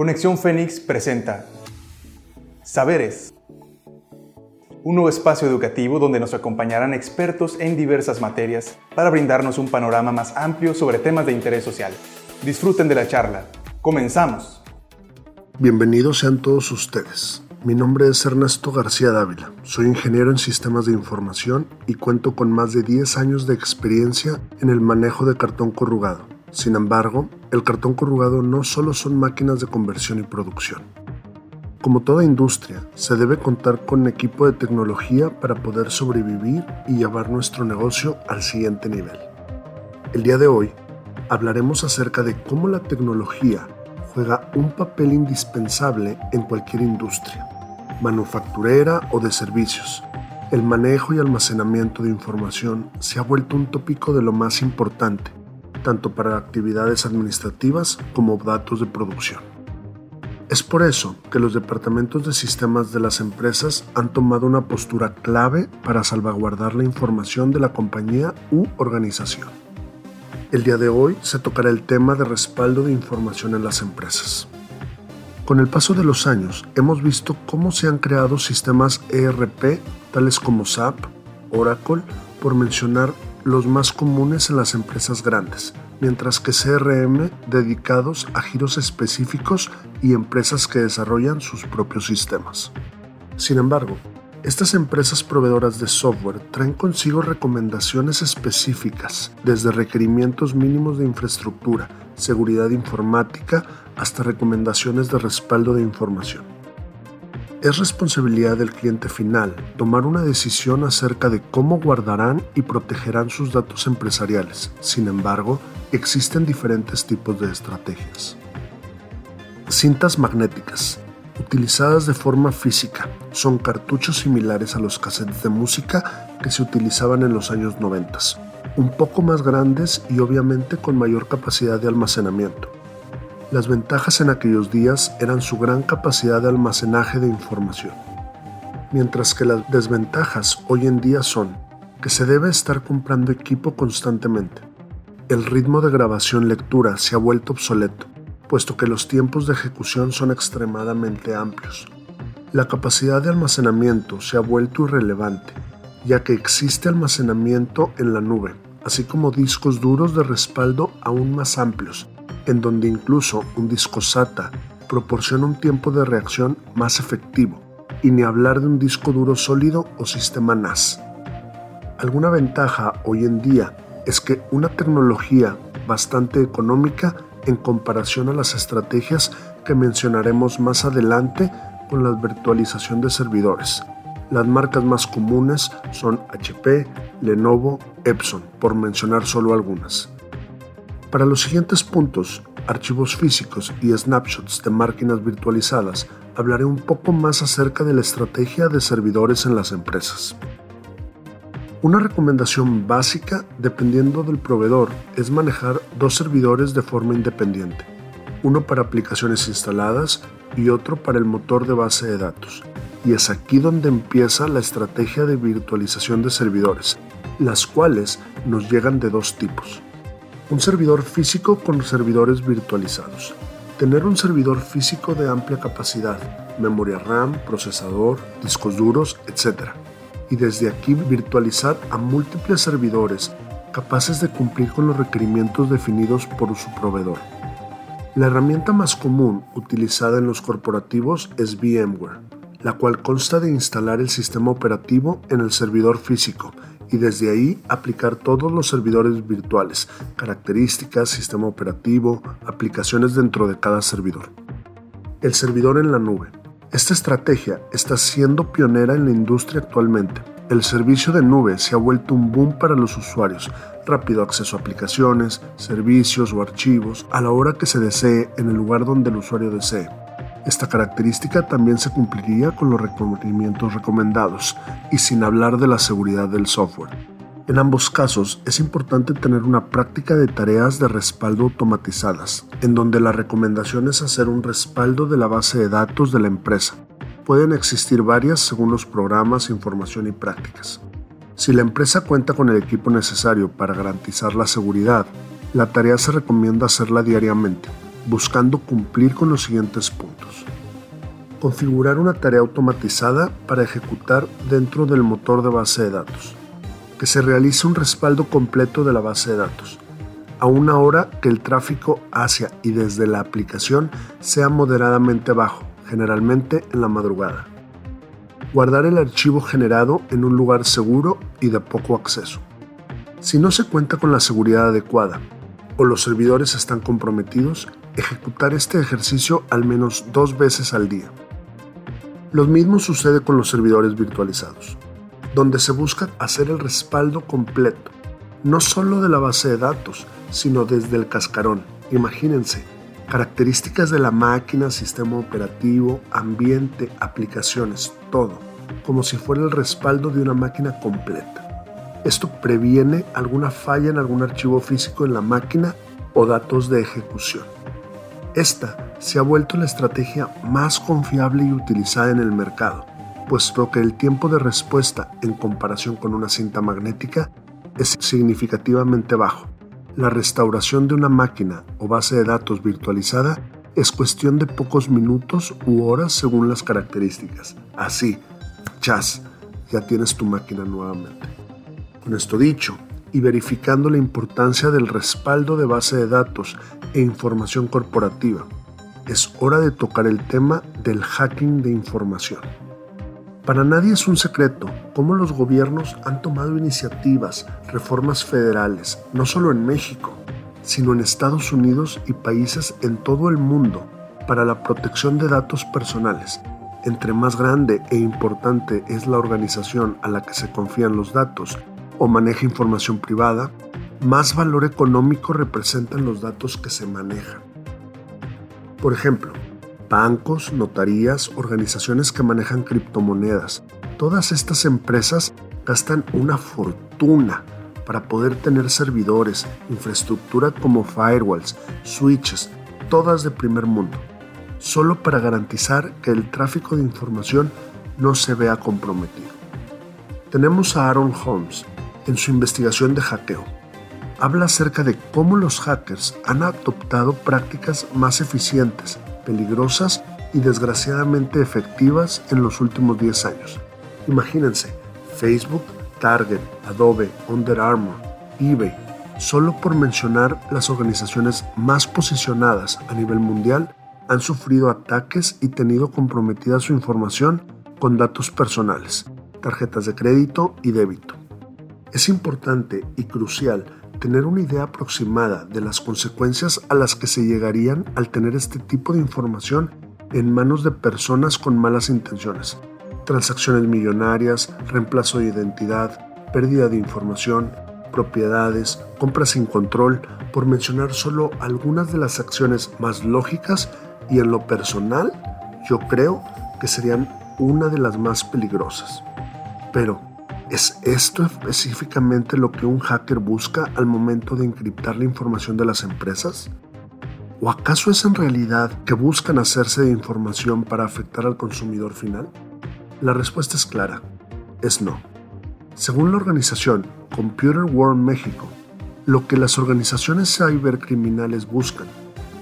Conexión Fénix presenta Saberes, un nuevo espacio educativo donde nos acompañarán expertos en diversas materias para brindarnos un panorama más amplio sobre temas de interés social. Disfruten de la charla. Comenzamos. Bienvenidos sean todos ustedes. Mi nombre es Ernesto García Dávila. Soy ingeniero en sistemas de información y cuento con más de 10 años de experiencia en el manejo de cartón corrugado. Sin embargo, el cartón corrugado no solo son máquinas de conversión y producción. Como toda industria, se debe contar con equipo de tecnología para poder sobrevivir y llevar nuestro negocio al siguiente nivel. El día de hoy hablaremos acerca de cómo la tecnología juega un papel indispensable en cualquier industria, manufacturera o de servicios. El manejo y almacenamiento de información se ha vuelto un tópico de lo más importante, tanto para actividades administrativas como datos de producción. Es por eso que los departamentos de sistemas de las empresas han tomado una postura clave para salvaguardar la información de la compañía u organización. El día de hoy se tocará el tema de respaldo de información en las empresas. Con el paso de los años hemos visto cómo se han creado sistemas ERP tales como SAP, Oracle, por mencionar los más comunes en las empresas grandes, mientras que CRM dedicados a giros específicos y empresas que desarrollan sus propios sistemas. Sin embargo, estas empresas proveedoras de software traen consigo recomendaciones específicas, desde requerimientos mínimos de infraestructura, seguridad informática, hasta recomendaciones de respaldo de información. Es responsabilidad del cliente final tomar una decisión acerca de cómo guardarán y protegerán sus datos empresariales. Sin embargo, existen diferentes tipos de estrategias. Cintas magnéticas utilizadas de forma física. Son cartuchos similares a los cassettes de música que se utilizaban en los años 90, un poco más grandes y obviamente con mayor capacidad de almacenamiento. Las ventajas en aquellos días eran su gran capacidad de almacenaje de información, mientras que las desventajas hoy en día son que se debe estar comprando equipo constantemente. El ritmo de grabación-lectura se ha vuelto obsoleto puesto que los tiempos de ejecución son extremadamente amplios. La capacidad de almacenamiento se ha vuelto irrelevante, ya que existe almacenamiento en la nube, así como discos duros de respaldo aún más amplios, en donde incluso un disco SATA proporciona un tiempo de reacción más efectivo, y ni hablar de un disco duro sólido o sistema NAS. Alguna ventaja hoy en día es que una tecnología bastante económica en comparación a las estrategias que mencionaremos más adelante con la virtualización de servidores. Las marcas más comunes son HP, Lenovo, Epson, por mencionar solo algunas. Para los siguientes puntos, archivos físicos y snapshots de máquinas virtualizadas, hablaré un poco más acerca de la estrategia de servidores en las empresas. Una recomendación básica, dependiendo del proveedor, es manejar dos servidores de forma independiente, uno para aplicaciones instaladas y otro para el motor de base de datos. Y es aquí donde empieza la estrategia de virtualización de servidores, las cuales nos llegan de dos tipos. Un servidor físico con servidores virtualizados. Tener un servidor físico de amplia capacidad, memoria RAM, procesador, discos duros, etc y desde aquí virtualizar a múltiples servidores capaces de cumplir con los requerimientos definidos por su proveedor. La herramienta más común utilizada en los corporativos es VMware, la cual consta de instalar el sistema operativo en el servidor físico y desde ahí aplicar todos los servidores virtuales, características, sistema operativo, aplicaciones dentro de cada servidor. El servidor en la nube esta estrategia está siendo pionera en la industria actualmente. El servicio de nube se ha vuelto un boom para los usuarios, rápido acceso a aplicaciones, servicios o archivos a la hora que se desee en el lugar donde el usuario desee. Esta característica también se cumpliría con los requerimientos recomendados y sin hablar de la seguridad del software. En ambos casos es importante tener una práctica de tareas de respaldo automatizadas, en donde la recomendación es hacer un respaldo de la base de datos de la empresa. Pueden existir varias según los programas, información y prácticas. Si la empresa cuenta con el equipo necesario para garantizar la seguridad, la tarea se recomienda hacerla diariamente, buscando cumplir con los siguientes puntos. Configurar una tarea automatizada para ejecutar dentro del motor de base de datos. Que se realice un respaldo completo de la base de datos, a una hora que el tráfico hacia y desde la aplicación sea moderadamente bajo, generalmente en la madrugada. Guardar el archivo generado en un lugar seguro y de poco acceso. Si no se cuenta con la seguridad adecuada o los servidores están comprometidos, ejecutar este ejercicio al menos dos veces al día. Lo mismo sucede con los servidores virtualizados, donde se busca hacer el respaldo completo, no solo de la base de datos, sino desde el cascarón. Imagínense, características de la máquina, sistema operativo, ambiente, aplicaciones, todo, como si fuera el respaldo de una máquina completa. Esto previene alguna falla en algún archivo físico en la máquina o datos de ejecución. Esta se ha vuelto la estrategia más confiable y utilizada en el mercado, puesto que el tiempo de respuesta en comparación con una cinta magnética es significativamente bajo. La restauración de una máquina o base de datos virtualizada es cuestión de pocos minutos u horas según las características. Así, chas, ya tienes tu máquina nuevamente. Con esto dicho, y verificando la importancia del respaldo de base de datos e información corporativa, es hora de tocar el tema del hacking de información. Para nadie es un secreto cómo los gobiernos han tomado iniciativas, reformas federales, no solo en México, sino en Estados Unidos y países en todo el mundo para la protección de datos personales. Entre más grande e importante es la organización a la que se confían los datos o maneja información privada, más valor económico representan los datos que se manejan. Por ejemplo, bancos, notarías, organizaciones que manejan criptomonedas. Todas estas empresas gastan una fortuna para poder tener servidores, infraestructura como firewalls, switches, todas de primer mundo, solo para garantizar que el tráfico de información no se vea comprometido. Tenemos a Aaron Holmes, en su investigación de hackeo. Habla acerca de cómo los hackers han adoptado prácticas más eficientes, peligrosas y desgraciadamente efectivas en los últimos 10 años. Imagínense, Facebook, Target, Adobe, Under Armour, eBay, solo por mencionar las organizaciones más posicionadas a nivel mundial, han sufrido ataques y tenido comprometida su información con datos personales, tarjetas de crédito y débito. Es importante y crucial tener una idea aproximada de las consecuencias a las que se llegarían al tener este tipo de información en manos de personas con malas intenciones. Transacciones millonarias, reemplazo de identidad, pérdida de información, propiedades, compras sin control, por mencionar solo algunas de las acciones más lógicas y en lo personal yo creo que serían una de las más peligrosas. Pero, ¿Es esto específicamente lo que un hacker busca al momento de encriptar la información de las empresas? ¿O acaso es en realidad que buscan hacerse de información para afectar al consumidor final? La respuesta es clara, es no. Según la organización Computer World México, lo que las organizaciones cibercriminales buscan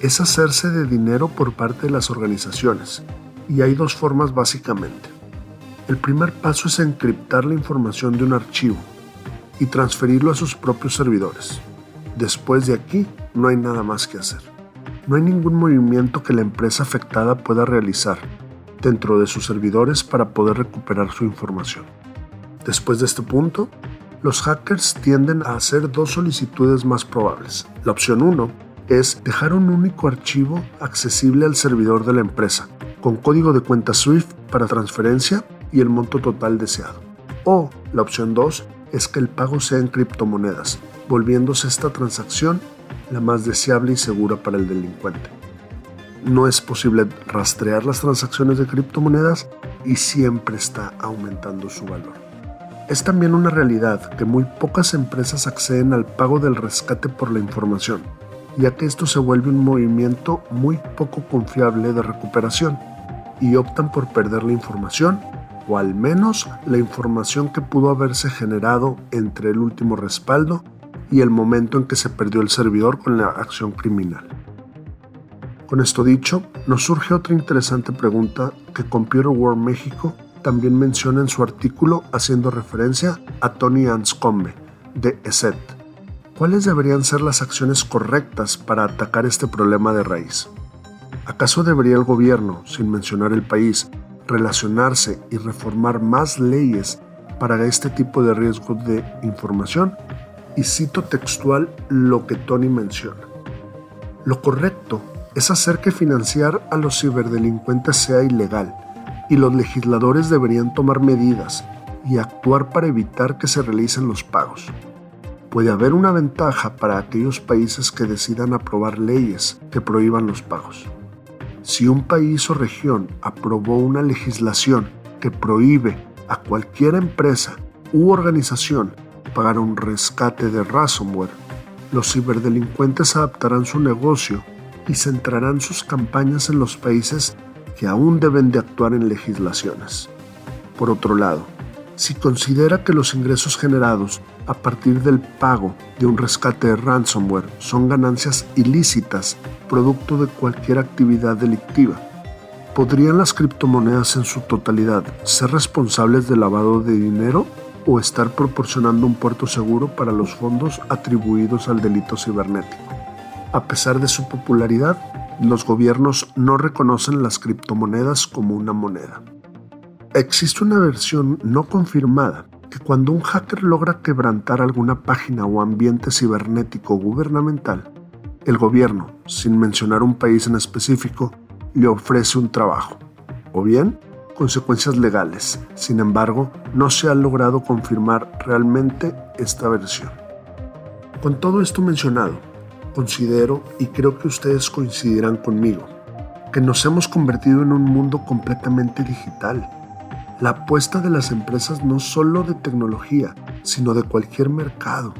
es hacerse de dinero por parte de las organizaciones, y hay dos formas básicamente. El primer paso es encriptar la información de un archivo y transferirlo a sus propios servidores. Después de aquí, no hay nada más que hacer. No hay ningún movimiento que la empresa afectada pueda realizar dentro de sus servidores para poder recuperar su información. Después de este punto, los hackers tienden a hacer dos solicitudes más probables. La opción 1 es dejar un único archivo accesible al servidor de la empresa, con código de cuenta SWIFT para transferencia y el monto total deseado. O la opción 2 es que el pago sea en criptomonedas, volviéndose esta transacción la más deseable y segura para el delincuente. No es posible rastrear las transacciones de criptomonedas y siempre está aumentando su valor. Es también una realidad que muy pocas empresas acceden al pago del rescate por la información, ya que esto se vuelve un movimiento muy poco confiable de recuperación y optan por perder la información o al menos la información que pudo haberse generado entre el último respaldo y el momento en que se perdió el servidor con la acción criminal. Con esto dicho, nos surge otra interesante pregunta que Computer World México también menciona en su artículo haciendo referencia a Tony Anscombe de ESET. ¿Cuáles deberían ser las acciones correctas para atacar este problema de raíz? ¿Acaso debería el gobierno, sin mencionar el país, relacionarse y reformar más leyes para este tipo de riesgos de información? Y cito textual lo que Tony menciona. Lo correcto es hacer que financiar a los ciberdelincuentes sea ilegal y los legisladores deberían tomar medidas y actuar para evitar que se realicen los pagos. Puede haber una ventaja para aquellos países que decidan aprobar leyes que prohíban los pagos. Si un país o región aprobó una legislación que prohíbe a cualquier empresa u organización pagar un rescate de ransomware, los ciberdelincuentes adaptarán su negocio y centrarán sus campañas en los países que aún deben de actuar en legislaciones. Por otro lado, si considera que los ingresos generados a partir del pago de un rescate de ransomware son ganancias ilícitas producto de cualquier actividad delictiva, ¿podrían las criptomonedas en su totalidad ser responsables del lavado de dinero o estar proporcionando un puerto seguro para los fondos atribuidos al delito cibernético? A pesar de su popularidad, los gobiernos no reconocen las criptomonedas como una moneda. Existe una versión no confirmada que cuando un hacker logra quebrantar alguna página o ambiente cibernético gubernamental, el gobierno, sin mencionar un país en específico, le ofrece un trabajo, o bien consecuencias legales. Sin embargo, no se ha logrado confirmar realmente esta versión. Con todo esto mencionado, considero, y creo que ustedes coincidirán conmigo, que nos hemos convertido en un mundo completamente digital. La apuesta de las empresas no solo de tecnología, sino de cualquier mercado,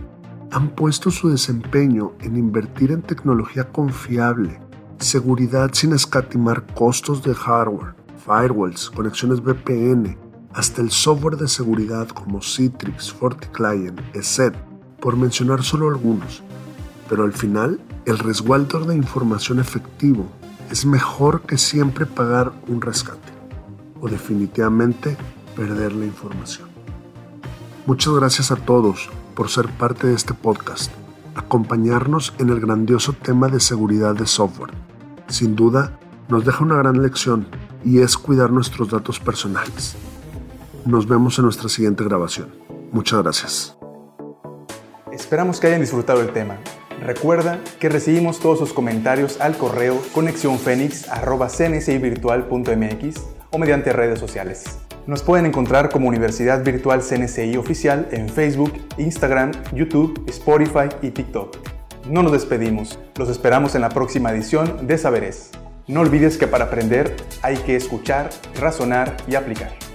han puesto su desempeño en invertir en tecnología confiable, seguridad sin escatimar costos de hardware, firewalls, conexiones VPN, hasta el software de seguridad como Citrix, FortiClient, ESET, por mencionar solo algunos. Pero al final el resguardo de información efectivo es mejor que siempre pagar un rescate o definitivamente perder la información. Muchas gracias a todos por ser parte de este podcast, acompañarnos en el grandioso tema de seguridad de software. Sin duda, nos deja una gran lección y es cuidar nuestros datos personales. Nos vemos en nuestra siguiente grabación. Muchas gracias. Esperamos que hayan disfrutado el tema. Recuerda que recibimos todos sus comentarios al correo conexiónfénix.cncivirtual.mx o mediante redes sociales. Nos pueden encontrar como Universidad Virtual CNCI Oficial en Facebook, Instagram, YouTube, Spotify y TikTok. No nos despedimos, los esperamos en la próxima edición de Saberes. No olvides que para aprender hay que escuchar, razonar y aplicar.